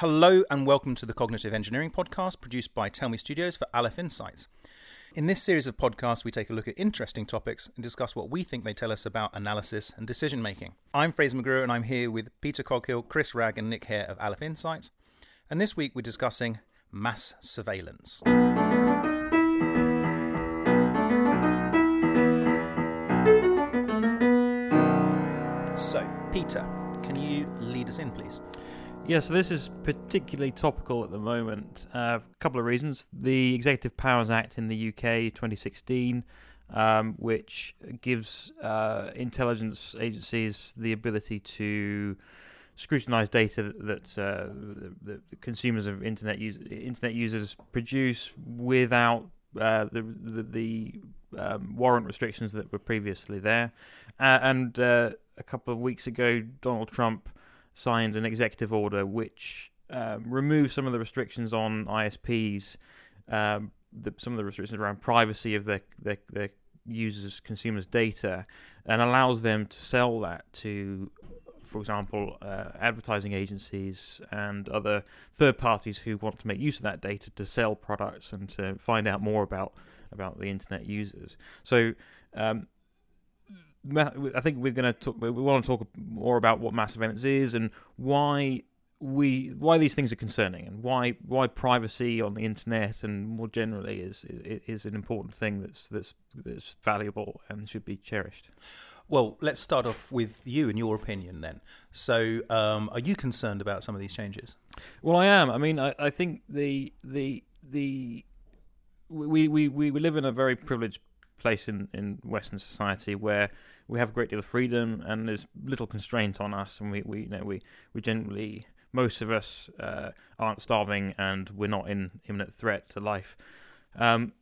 Hello and welcome to the Cognitive Engineering Podcast produced by Tell Me Studios for Aleph Insights. In this series of podcasts, we take a look at interesting topics and discuss what we think they tell us about analysis and decision making. I'm Fraser McGruer and I'm here with Peter Coghill, Chris Ragg, and Nick Hare of Aleph Insights. And this week we're discussing mass surveillance. So, Peter, can you lead us in, please? Yeah, so this is particularly topical at the moment. Uh, a couple of reasons. The Executive Powers Act in the UK 2016, um, which gives uh, intelligence agencies the ability to scrutinize data that uh, the, consumers of internet internet users produce without uh, the the, the um, warrant restrictions that were previously there. Uh, and uh, a couple of weeks ago, Donald Trump signed an executive order which um, removes some of the restrictions on ISPs, um, the, some of the restrictions around privacy of their, their, their users, consumers' data, and allows them to sell that to, for example, uh, advertising agencies and other third parties who want to make use of that data to sell products and to find out more about about the internet users. So. Um, I think we're going to talk. We want to talk more about what mass surveillance is and why we why these things are concerning and why why privacy on the internet and more generally is is, is an important thing that's that's that's valuable and should be cherished. Well, let's start off with you and your opinion then. So, um, are you concerned about some of these changes? Well, I am. I mean, I, I think the the the we, we, we, we live in a very privileged place in, in Western society where we have a great deal of freedom and there's little constraint on us, and we, we you know we we generally most of us uh, aren't starving and we're not in imminent threat to life. Um,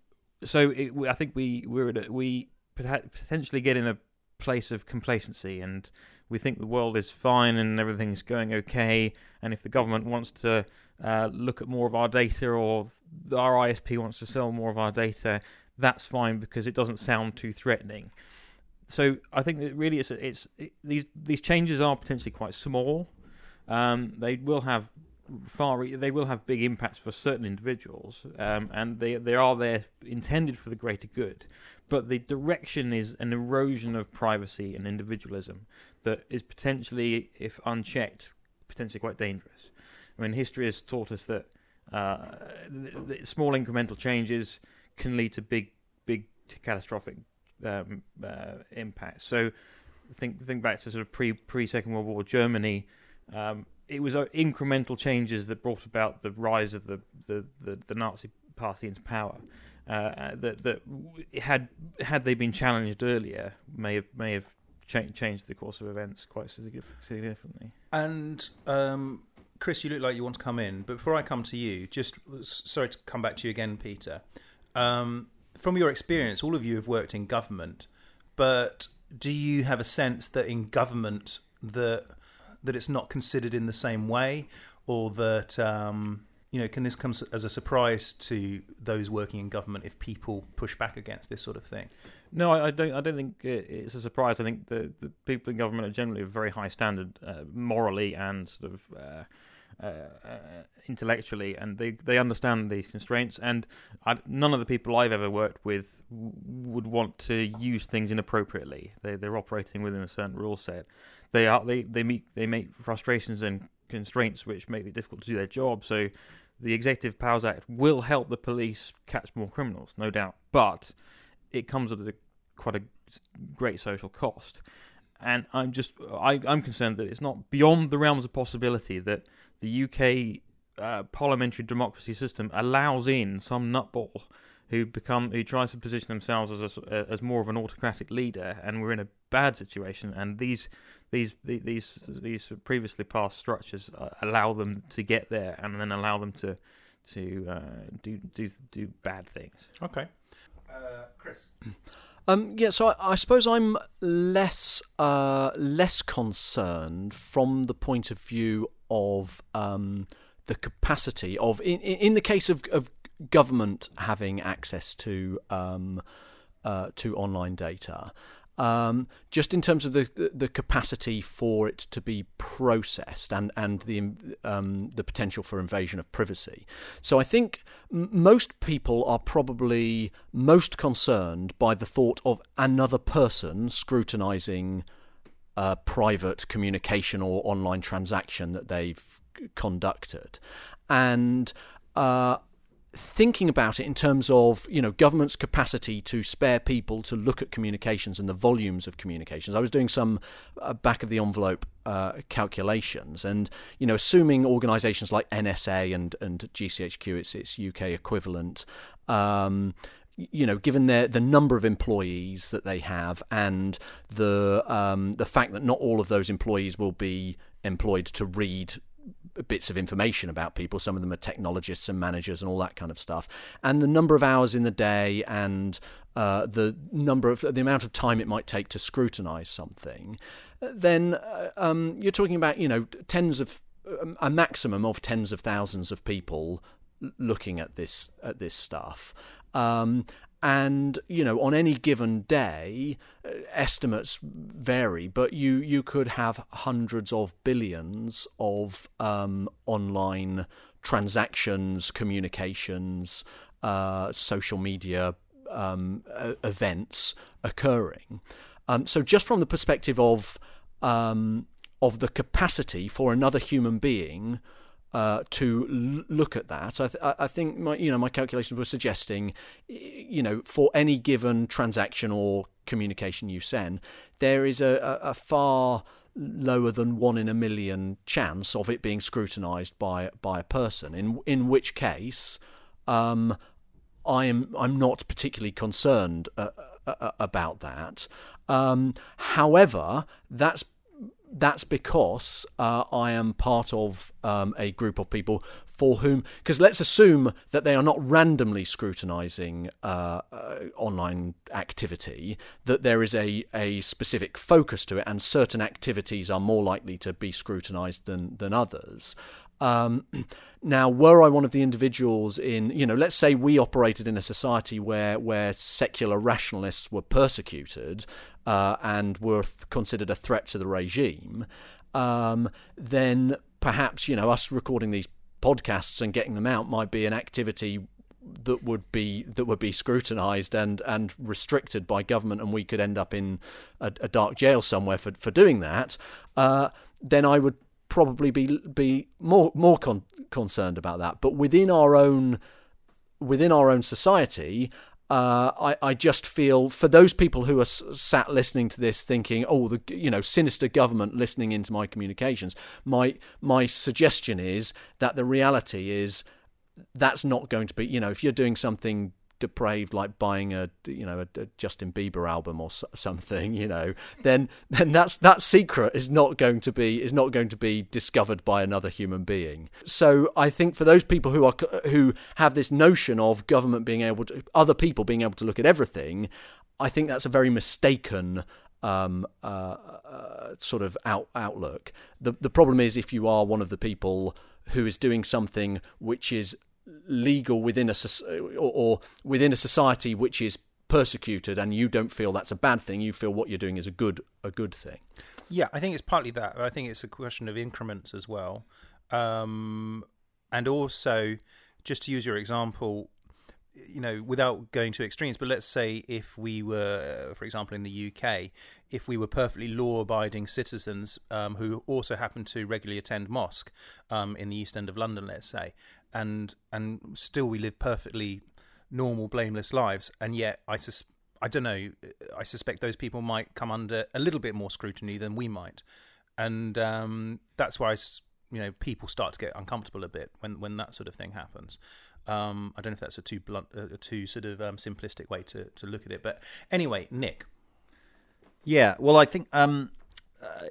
so it, I think we we're a, we potentially get in a place of complacency and we think the world is fine and everything's going okay. And if the government wants to uh, look at more of our data or our ISP wants to sell more of our data, that's fine because it doesn't sound too threatening so I think that really it's it's it, these these changes are potentially quite small. Um, they will have far they will have big impacts for certain individuals, um, and they they are there intended for the greater good. But the direction is an erosion of privacy and individualism that is potentially, if unchecked, potentially quite dangerous. I mean, history has taught us that uh, the, the small incremental changes can lead to big, big catastrophic um, uh, impact. So think think back to sort of pre pre Second World War Germany. Um, it was uh, incremental changes that brought about the rise of the the, the, the Nazi Party into power. Uh that that had had they been challenged earlier, may have may have cha- changed the course of events quite significantly. And um, Chris, you look like you want to come in, but before I come to you, just sorry to come back to you again, Peter. Um, from your experience, all of you have worked in government, but do you have a sense that in government that that it's not considered in the same way, or that um, you know, can this come as a surprise to those working in government if people push back against this sort of thing? No, I, I don't. I don't think it's a surprise. I think the the people in government are generally a very high standard, uh, morally and sort of. Uh, uh, uh, intellectually, and they they understand these constraints. And I, none of the people I've ever worked with w- would want to use things inappropriately. They they're operating within a certain rule set. They are they they meet they make frustrations and constraints which make it difficult to do their job. So the Executive Powers Act will help the police catch more criminals, no doubt, but it comes at a, quite a great social cost. And I'm just I, I'm concerned that it's not beyond the realms of possibility that the UK uh, parliamentary democracy system allows in some nutball who become who tries to position themselves as a, as more of an autocratic leader, and we're in a bad situation. And these these these these previously passed structures uh, allow them to get there, and then allow them to to uh, do do do bad things. Okay, uh, Chris. Um, yeah, so I, I, suppose I'm less uh, less concerned from the point of view of um, the capacity of in, in the case of, of government having access to um, uh, to online data. um, just in terms of the, the, the capacity for it to be processed and and the um, the potential for invasion of privacy. So I think m- most people are probably most concerned by the thought of another person scrutinizing a private communication or online transaction that they've conducted, and uh, thinking about it in terms of you know government's capacity to spare people to look at communications and the volumes of communications. I was doing some uh, back of the envelope uh, calculations, and you know assuming organisations like NSA and and GCHQ, its its UK equivalent. Um, you know, given their the number of employees that they have and the um, the fact that not all of those employees will be employed to read bits of information about people. Some of them are technologists and managers and all that kind of stuff. And the number of hours in the day and uh, the number of the amount of time it might take to scrutinize something, then uh, um, you're talking about you know tens of a maximum of tens of thousands of people looking at this at this stuff. Um, and you know on any given day uh, estimates vary but you you could have hundreds of billions of um, online transactions communications uh, social media um, events occurring. Um, so just from the perspective of um, of the capacity for another human being uh, to l- look at that. I, th- I, think my you know my calculations were suggesting, you know, for any given transaction or communication you send, there is a, a, a far lower than one in a million chance of it being scrutinised by by a person. In in which case, um, I am I'm not particularly concerned uh, uh, about that. Um, however, that's that's because uh, I am part of um, a group of people for whom, because let's assume that they are not randomly scrutinizing uh, uh, online activity, that there is a, a specific focus to it, and certain activities are more likely to be scrutinized than, than others. Um, now, were I one of the individuals in, you know, let's say we operated in a society where where secular rationalists were persecuted uh, and were th- considered a threat to the regime, um, then perhaps you know us recording these podcasts and getting them out might be an activity that would be that would be scrutinised and and restricted by government, and we could end up in a, a dark jail somewhere for for doing that. Uh, then I would probably be be more more con- concerned about that. But within our own within our own society, uh, I, I just feel for those people who are s- sat listening to this, thinking, "Oh, the you know sinister government listening into my communications." My my suggestion is that the reality is that's not going to be. You know, if you're doing something depraved like buying a you know a, a Justin Bieber album or so, something you know then then that's that secret is not going to be is not going to be discovered by another human being so i think for those people who are who have this notion of government being able to other people being able to look at everything i think that's a very mistaken um, uh, uh, sort of out, outlook. The the problem is if you are one of the people who is doing something which is legal within a or, or within a society which is persecuted and you don't feel that's a bad thing you feel what you're doing is a good a good thing. Yeah i think it's partly that i think it's a question of increments as well. Um, and also just to use your example you know without going to extremes but let's say if we were for example in the UK if we were perfectly law abiding citizens um, who also happen to regularly attend mosque um, in the east end of London let's say and and still we live perfectly normal, blameless lives, and yet I sus- I don't know. I suspect those people might come under a little bit more scrutiny than we might, and um, that's why you know people start to get uncomfortable a bit when when that sort of thing happens. Um, I don't know if that's a too blunt, a too sort of um, simplistic way to to look at it, but anyway, Nick. Yeah, well, I think um, uh,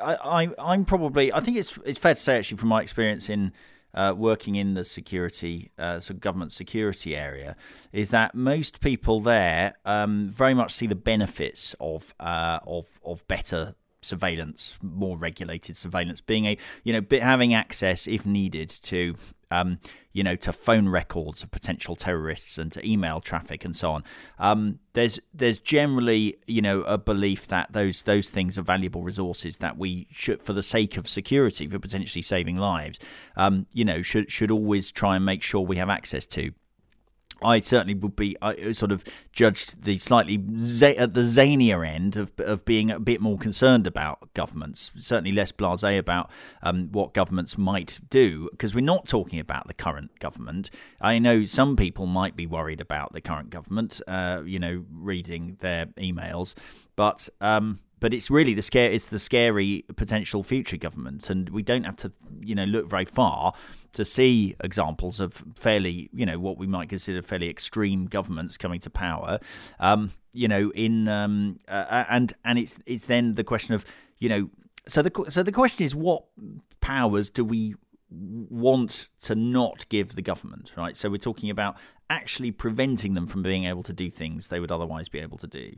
I, I I'm probably I think it's it's fair to say actually from my experience in uh, working in the security, uh, sort of government security area, is that most people there um, very much see the benefits of uh, of of better surveillance, more regulated surveillance, being a you know having access if needed to um, you know to phone records of potential terrorists and to email traffic and so on. Um, there's there's generally you know a belief that those those things are valuable resources that we should, for the sake of security, for potentially saving lives, um, you know should should always try and make sure we have access to. I certainly would be I sort of judged the slightly z- at the zanier end of of being a bit more concerned about governments, certainly less blasé about um, what governments might do, because we're not talking about the current government. I know some people might be worried about the current government, uh, you know, reading their emails, but. Um, but it's really the scare. It's the scary potential future government, and we don't have to, you know, look very far to see examples of fairly, you know, what we might consider fairly extreme governments coming to power. Um, you know, in um, uh, and and it's it's then the question of, you know, so the so the question is what powers do we want to not give the government, right? So we're talking about actually preventing them from being able to do things they would otherwise be able to do.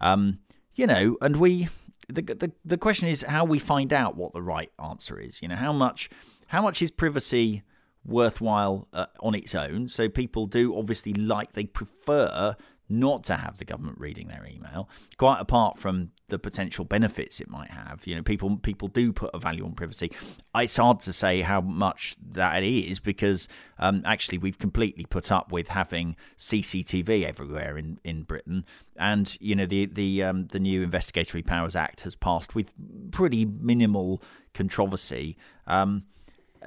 Um, you know, and we the, the the question is how we find out what the right answer is. You know, how much how much is privacy worthwhile uh, on its own? So people do obviously like, they prefer not to have the government reading their email, quite apart from the potential benefits it might have. You know, people people do put a value on privacy. It's hard to say how much that is because um, actually we've completely put up with having CCTV everywhere in, in Britain, and you know the the um, the new Investigatory Powers Act has passed with pretty minimal controversy. Um,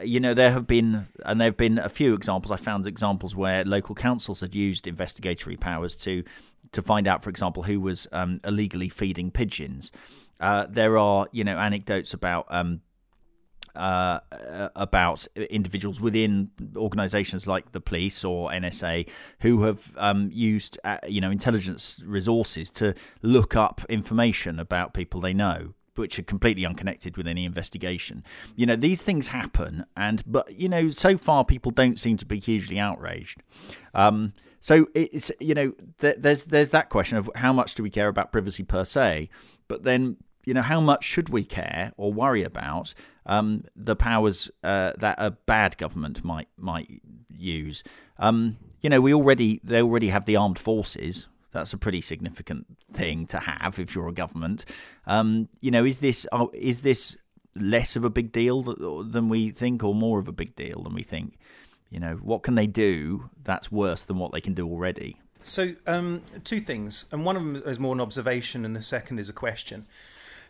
you know, there have been, and there have been a few examples. I found examples where local councils had used investigatory powers to to find out, for example, who was um, illegally feeding pigeons. Uh, there are, you know, anecdotes about um, uh, about individuals within organisations like the police or NSA who have um, used, uh, you know, intelligence resources to look up information about people they know which are completely unconnected with any investigation. You know, these things happen, and but you know, so far people don't seem to be hugely outraged. Um, so it's you know, th- there's there's that question of how much do we care about privacy per se, but then you know, how much should we care or worry about um, the powers uh, that a bad government might might use? Um, you know, we already they already have the armed forces that's a pretty significant thing to have if you're a government. Um, you know, is this uh, is this less of a big deal than we think, or more of a big deal than we think? You know, what can they do that's worse than what they can do already? So, um, two things, and one of them is more an observation, and the second is a question.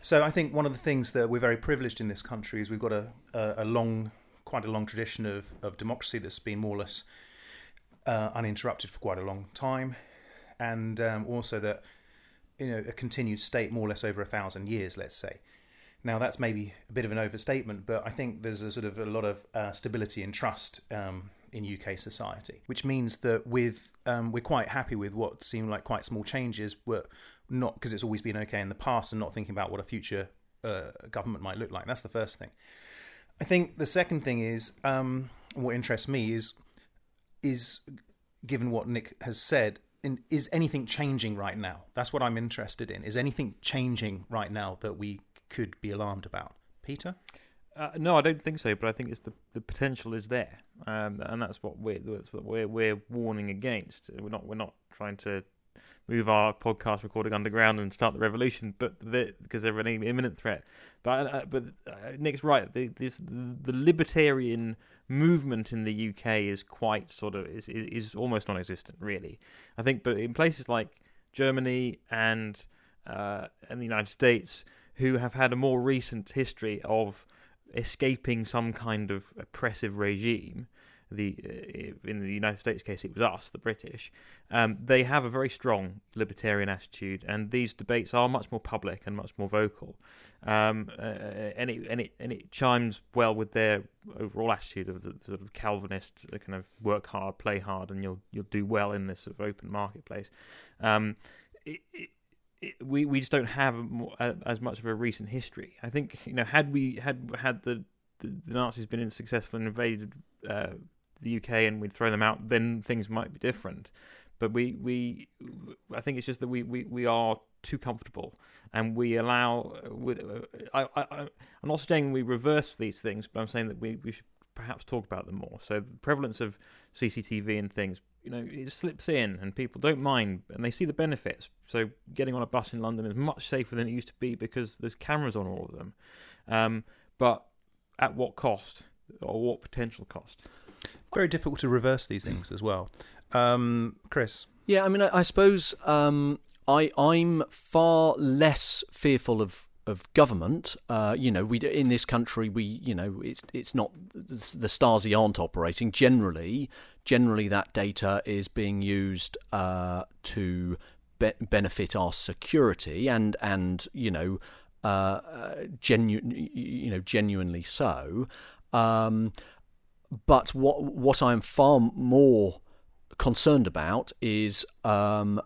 So, I think one of the things that we're very privileged in this country is we've got a, a, a long, quite a long tradition of, of democracy that's been more or less uh, uninterrupted for quite a long time and um, also that you know a continued state more or less over a thousand years, let's say. Now that's maybe a bit of an overstatement, but I think there's a sort of a lot of uh, stability and trust um, in UK society, which means that with um, we're quite happy with what seem like quite small changes. We're not because it's always been okay in the past, and not thinking about what a future uh, government might look like. That's the first thing. I think the second thing is um, what interests me is is given what Nick has said, in, is anything changing right now? That's what I'm interested in. Is anything changing right now that we could be alarmed about? Peter? Uh, no, I don't think so. But I think it's the the potential is there, um, and that's what we're that's what we're we're warning against. We're not we're not trying to move our podcast recording underground and start the revolution, but because they're an imminent threat. But uh, but uh, Nick's right. The, this the libertarian movement in the UK is quite sort of is is almost non-existent, really. I think, but in places like Germany and uh, and the United States, who have had a more recent history of escaping some kind of oppressive regime, the uh, in the United States case it was us, the British. Um, they have a very strong libertarian attitude, and these debates are much more public and much more vocal. Um, uh, and it and it and it chimes well with their overall attitude of the sort of Calvinist kind of work hard, play hard, and you'll you'll do well in this sort of open marketplace. Um, it, it, we we just don't have uh, as much of a recent history. I think you know had we had had the the, the Nazis been successful and invaded uh, the UK and we'd throw them out, then things might be different. But we, we I think it's just that we, we, we are too comfortable, and we allow. With, I, I, I'm not saying we reverse these things, but I'm saying that we, we should perhaps talk about them more. So the prevalence of CCTV and things, you know, it slips in, and people don't mind, and they see the benefits. So getting on a bus in London is much safer than it used to be because there's cameras on all of them. Um, but at what cost, or what potential cost? Very difficult to reverse these things as well. Um, Chris. Yeah, I mean, I, I suppose um, I I'm far less fearful of of government. Uh, you know, we in this country, we you know, it's it's not the Stasi aren't operating. Generally, generally that data is being used uh, to be- benefit our security, and and you know, uh, uh genu- you know, genuinely so. Um, but what what I'm far more concerned about is um,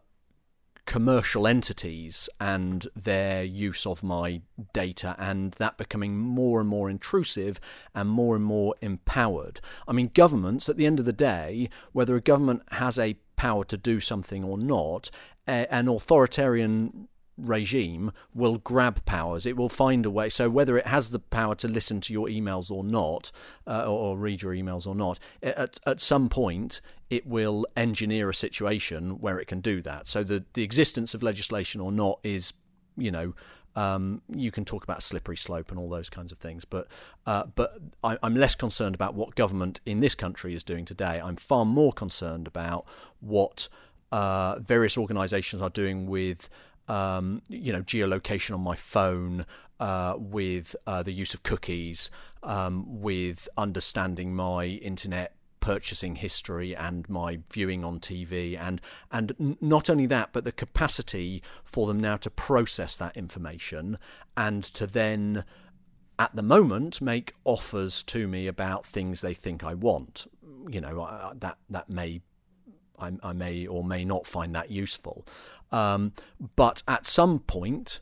commercial entities and their use of my data and that becoming more and more intrusive and more and more empowered. I mean, governments, at the end of the day, whether a government has a power to do something or not, an authoritarian regime will grab powers. It will find a way. So whether it has the power to listen to your emails or not, uh, or, read your emails or not, at at some point it will engineer a situation where it can do that. So the the existence of legislation or not is, you know. Um, you can talk about slippery slope and all those kinds of things, but uh, but I, I'm less concerned about what government in this country is doing today. I'm far more concerned about what uh, various organisations are doing with um, you know, geolocation on my phone, uh, with uh, the use of cookies, um, with understanding my internet purchasing history and my viewing on TV, and and not only that, but the capacity for them now to process that information and to then. At the moment, make offers to me about things they think I want. You know that that may I, I, may or may not find that useful. Um, but at some point,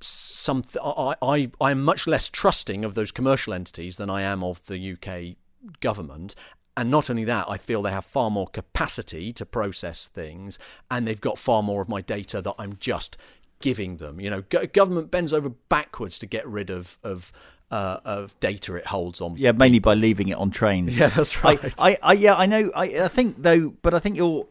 some I, I I'm much less trusting of those commercial entities than I am of the UK government. And not only that, I feel they have far more capacity to process things, and they've got far more of my data that I'm just giving them. You know, government bends over backwards to get rid of of uh, of data it holds on. Yeah, mainly by leaving it on trains. Yeah, that's right. I, I, I yeah, I know. I, I think though, but I think you're.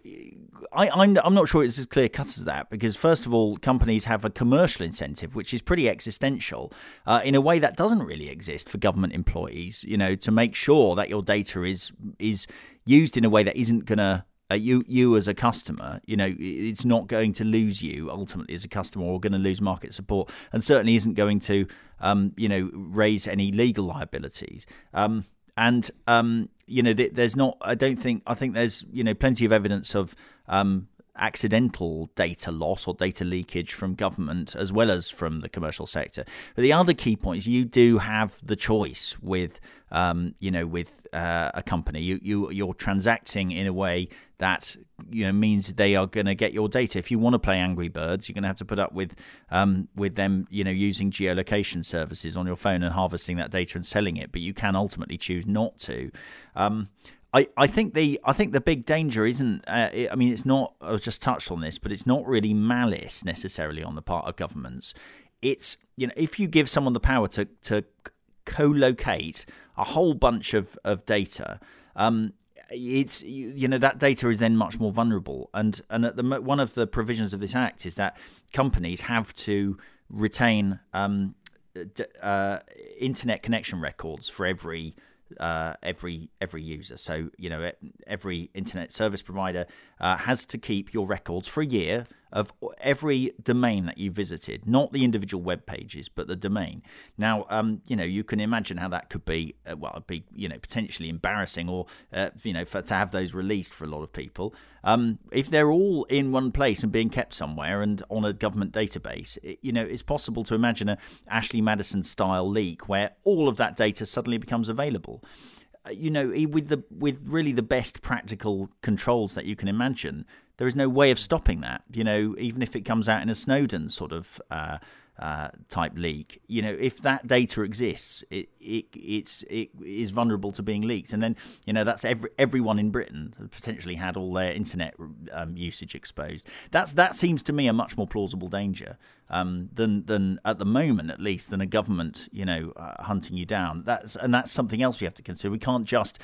I, I'm, I'm not sure it's as clear cut as that because, first of all, companies have a commercial incentive, which is pretty existential uh, in a way that doesn't really exist for government employees, you know, to make sure that your data is is used in a way that isn't going to uh, you you as a customer, you know, it's not going to lose you ultimately as a customer, or going to lose market support, and certainly isn't going to, um, you know, raise any legal liabilities. Um, and um, you know, there's not. I don't think. I think there's you know plenty of evidence of um, accidental data loss or data leakage from government as well as from the commercial sector. But the other key point is you do have the choice with, um, you know, with uh, a company. You you you're transacting in a way that you know means they are going to get your data. If you want to play Angry Birds, you're going to have to put up with um, with them, you know, using geolocation services on your phone and harvesting that data and selling it. But you can ultimately choose not to. Um, I, I think the I think the big danger isn't. Uh, I mean, it's not. I was just touched on this, but it's not really malice necessarily on the part of governments. It's you know, if you give someone the power to to co-locate a whole bunch of of data, um, it's you know that data is then much more vulnerable. And and at the one of the provisions of this act is that companies have to retain um, uh, internet connection records for every uh, every every user. So you know every internet service provider uh, has to keep your records for a year of every domain that you visited, not the individual web pages, but the domain. Now, um, you know, you can imagine how that could be, uh, well, be, you know, potentially embarrassing or, uh, you know, for, to have those released for a lot of people. Um, if they're all in one place and being kept somewhere and on a government database, it, you know, it's possible to imagine a Ashley Madison style leak where all of that data suddenly becomes available you know, with the with really the best practical controls that you can imagine, there is no way of stopping that. You know, even if it comes out in a Snowden sort of uh, uh, type leak. You know, if that data exists, it, it it's it is vulnerable to being leaked, and then you know that's every everyone in Britain potentially had all their internet um, usage exposed. That's that seems to me a much more plausible danger um, than than at the moment, at least, than a government you know uh, hunting you down. That's and that's something else we have to consider. We can't just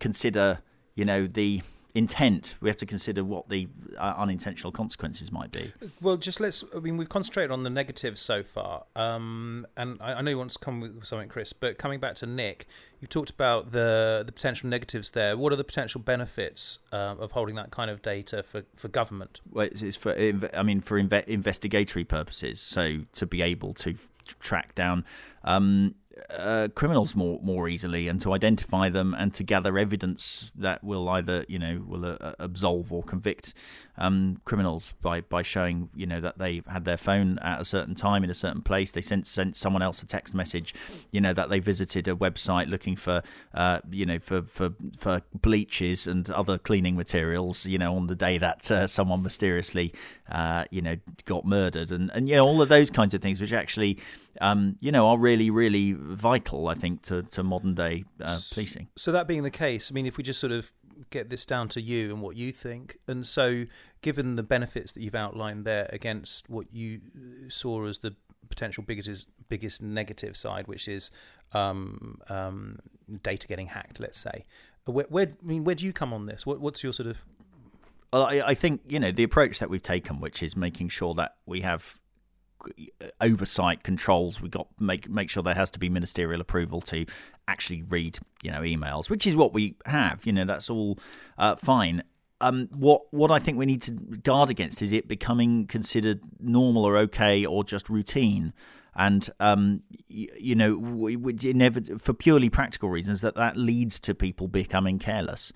consider you know the intent, we have to consider what the uh, unintentional consequences might be. Well, just let's. I mean, we've concentrated on the negatives so far, um, and I, I, know you want to come with something, Chris. But coming back to Nick, you've talked about the the potential negatives there. What are the potential benefits uh, of holding that kind of data for, for government? Well, it's, it's for. I mean, for inve- investigatory purposes. So to be able to track down. Um, uh, criminals more more easily and to identify them and to gather evidence that will either you know will uh, absolve or convict um, criminals by by showing you know that they had their phone at a certain time in a certain place. They sent sent someone else a text message you know that they visited a website looking for uh, you know for for for bleaches and other cleaning materials you know on the day that uh, someone mysteriously uh, you know got murdered and and you know all of those kinds of things which actually um, you know, are really, really vital, I think, to, to modern day uh, policing. So, that being the case, I mean, if we just sort of get this down to you and what you think, and so given the benefits that you've outlined there against what you saw as the potential biggest biggest negative side, which is um, um, data getting hacked, let's say, where, where, I mean, where do you come on this? What, what's your sort of well, I, I, think you know the approach that we've taken, which is making sure that we have oversight controls. We got make make sure there has to be ministerial approval to actually read you know emails, which is what we have. You know that's all uh, fine. Um, what what I think we need to guard against is it becoming considered normal or okay or just routine. And um, you, you know, we, we never, for purely practical reasons, that that leads to people becoming careless.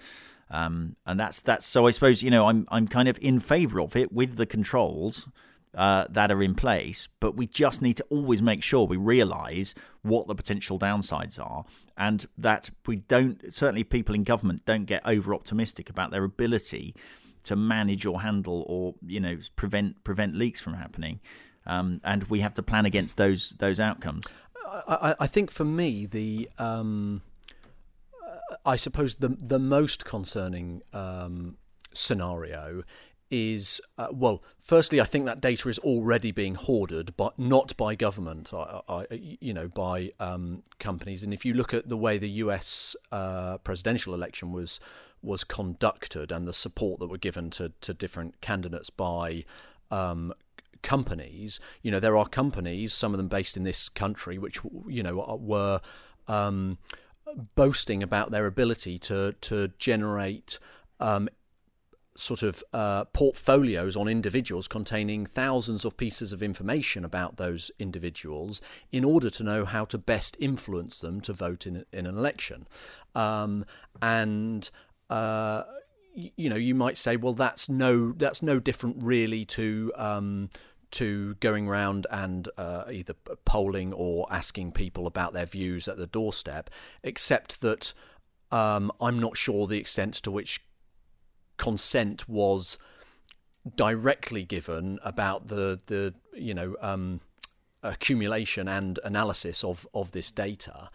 Um, and that's that's so. I suppose you know, I'm I'm kind of in favour of it with the controls uh, that are in place, but we just need to always make sure we realise what the potential downsides are, and that we don't. Certainly, people in government don't get over optimistic about their ability to manage or handle or you know prevent prevent leaks from happening, um, and we have to plan against those those outcomes. I, I think for me the. Um, I suppose the the most concerning um, scenario is uh, well firstly i think that data is already being hoarded but not by government I, I, you know by um, companies. And if you look at the way the US uh, presidential election was was conducted and the support that were given to to different candidates by um, companies you know there are companies some of them based in this country which you know were um, boasting about their ability to to generate um, sort of uh, portfolios on individuals containing thousands of pieces of information about those individuals in order to know how to best influence them to vote in, in an election. Um, and uh, you know, you might say, well, that's no that's no different really to um, to going round and uh, either polling or asking people about their views at the doorstep, except that um, I'm not sure the extent to which consent was directly given about the the you know um, accumulation and analysis of of this data,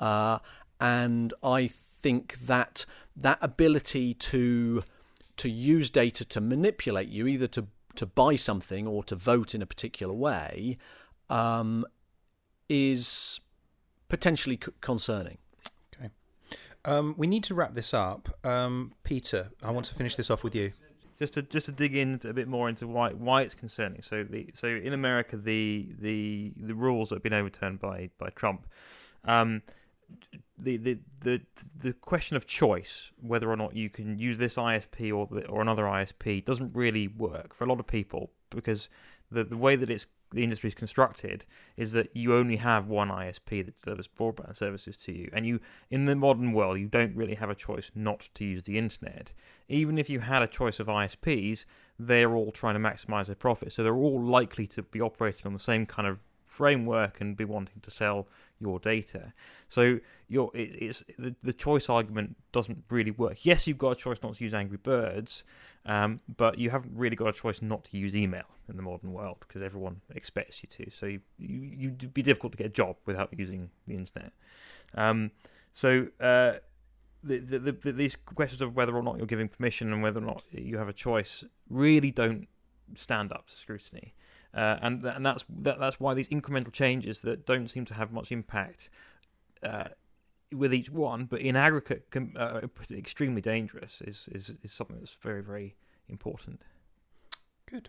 uh, and I think that that ability to to use data to manipulate you, either to to buy something or to vote in a particular way, um, is potentially c- concerning. Um, we need to wrap this up. Um, Peter, I want to finish this off with you. Just to just to dig in a bit more into why why it's concerning. So the so in America the the the rules that have been overturned by by Trump. Um, the, the the the question of choice, whether or not you can use this ISP or or another ISP, doesn't really work for a lot of people because the the way that it's the industry is constructed is that you only have one ISP that delivers broadband services to you, and you in the modern world you don't really have a choice not to use the internet. Even if you had a choice of ISPs, they're all trying to maximize their profit, so they're all likely to be operating on the same kind of framework and be wanting to sell your data. So your it, it's the, the choice argument doesn't really work. Yes, you've got a choice not to use Angry Birds, um, but you haven't really got a choice not to use email in the modern world because everyone expects you to. So you, you you'd be difficult to get a job without using the internet. Um, so. Uh, the, the, the, these questions of whether or not you're giving permission and whether or not you have a choice really don't stand up to scrutiny. Uh, and th- and that's that, that's why these incremental changes that don't seem to have much impact uh, with each one, but in aggregate, com- uh, extremely dangerous is, is is something that's very very important. Good.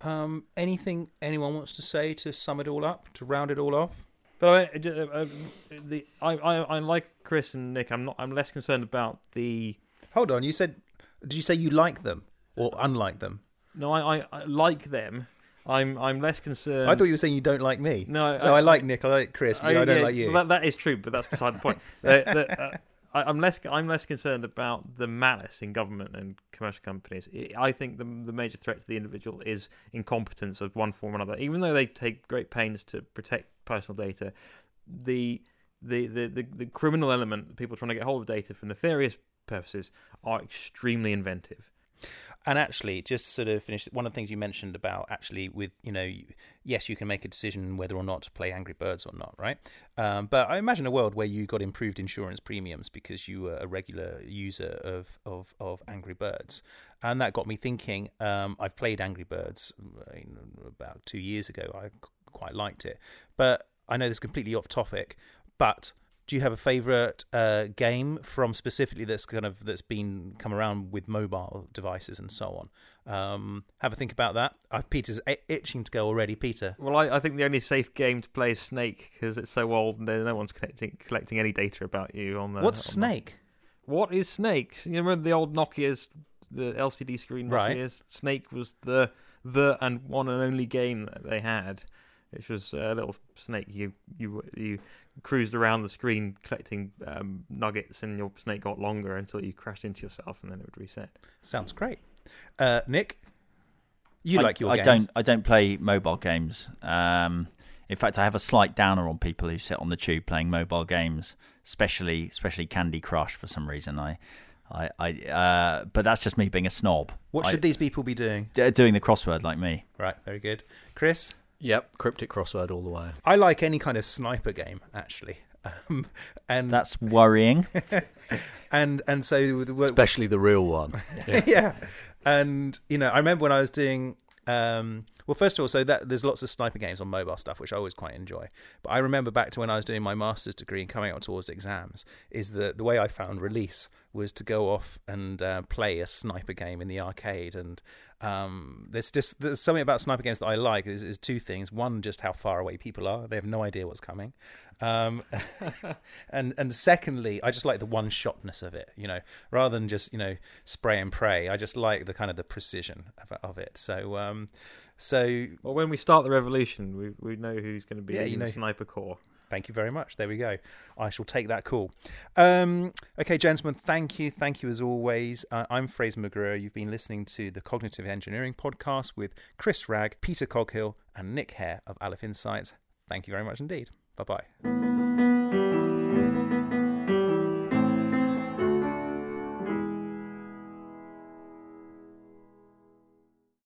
Um, anything anyone wants to say to sum it all up, to round it all off? But I, uh, uh, the I, I I like Chris and Nick. I'm not. I'm less concerned about the. Hold on. You said. Did you say you like them or unlike them? No, I, I, I like them I'm I'm less concerned. I thought you were saying you don't like me. No, so I, I like Nick. I like Chris. But I, I don't yeah, like you. That, that is true, but that's beside the point. the, uh, I, am less I'm less concerned about the malice in government and commercial companies. I think the the major threat to the individual is incompetence of one form or another. Even though they take great pains to protect personal data, the the the, the, the criminal element, people trying to get hold of data for nefarious purposes, are extremely inventive. And actually, just sort of finish one of the things you mentioned about actually with you know, yes, you can make a decision whether or not to play Angry Birds or not, right? Um, but I imagine a world where you got improved insurance premiums because you were a regular user of of, of Angry Birds, and that got me thinking. Um, I've played Angry Birds about two years ago. I quite liked it, but I know this is completely off topic, but do you have a favorite uh, game from specifically that's kind of that's been come around with mobile devices and so on? Um, have a think about that. Uh, Peter's itching to go already. Peter. Well, I, I, think the only safe game to play is Snake because it's so old and no one's collecting collecting any data about you on the. What's on Snake? The, what is Snake? You remember the old Nokia's, the LCD screen Nokia's? Right. Snake was the the and one and only game that they had which was a little snake. You you you cruised around the screen collecting um, nuggets, and your snake got longer until you crashed into yourself, and then it would reset. Sounds great, uh, Nick. You I, like your? I games. don't. I don't play mobile games. Um, in fact, I have a slight downer on people who sit on the tube playing mobile games, especially especially Candy Crush. For some reason, I I, I uh, but that's just me being a snob. What should I, these people be doing? D- doing the crossword like me. Right, very good. Chris? Yep, cryptic crossword all the way. I like any kind of sniper game actually. Um, and that's worrying. and and so the, especially the real one. Yeah. yeah. And you know, I remember when I was doing um, well, first of all, so that there's lots of sniper games on mobile stuff, which I always quite enjoy. But I remember back to when I was doing my master's degree and coming out towards exams, is that the way I found release was to go off and uh, play a sniper game in the arcade. And um, there's just there's something about sniper games that I like. Is, is two things. One, just how far away people are; they have no idea what's coming. Um, and and secondly, I just like the one shotness of it. You know, rather than just you know spray and pray. I just like the kind of the precision of, of it. So um, so well, when we start the revolution, we we know who's going to be yeah, in you know, the sniper corps. Thank you very much. There we go. I shall take that call. Um, okay, gentlemen, thank you. Thank you as always. Uh, I'm Fraser McGruer. You've been listening to the Cognitive Engineering Podcast with Chris Ragg, Peter Coghill, and Nick Hare of Aleph Insights. Thank you very much indeed. Bye bye.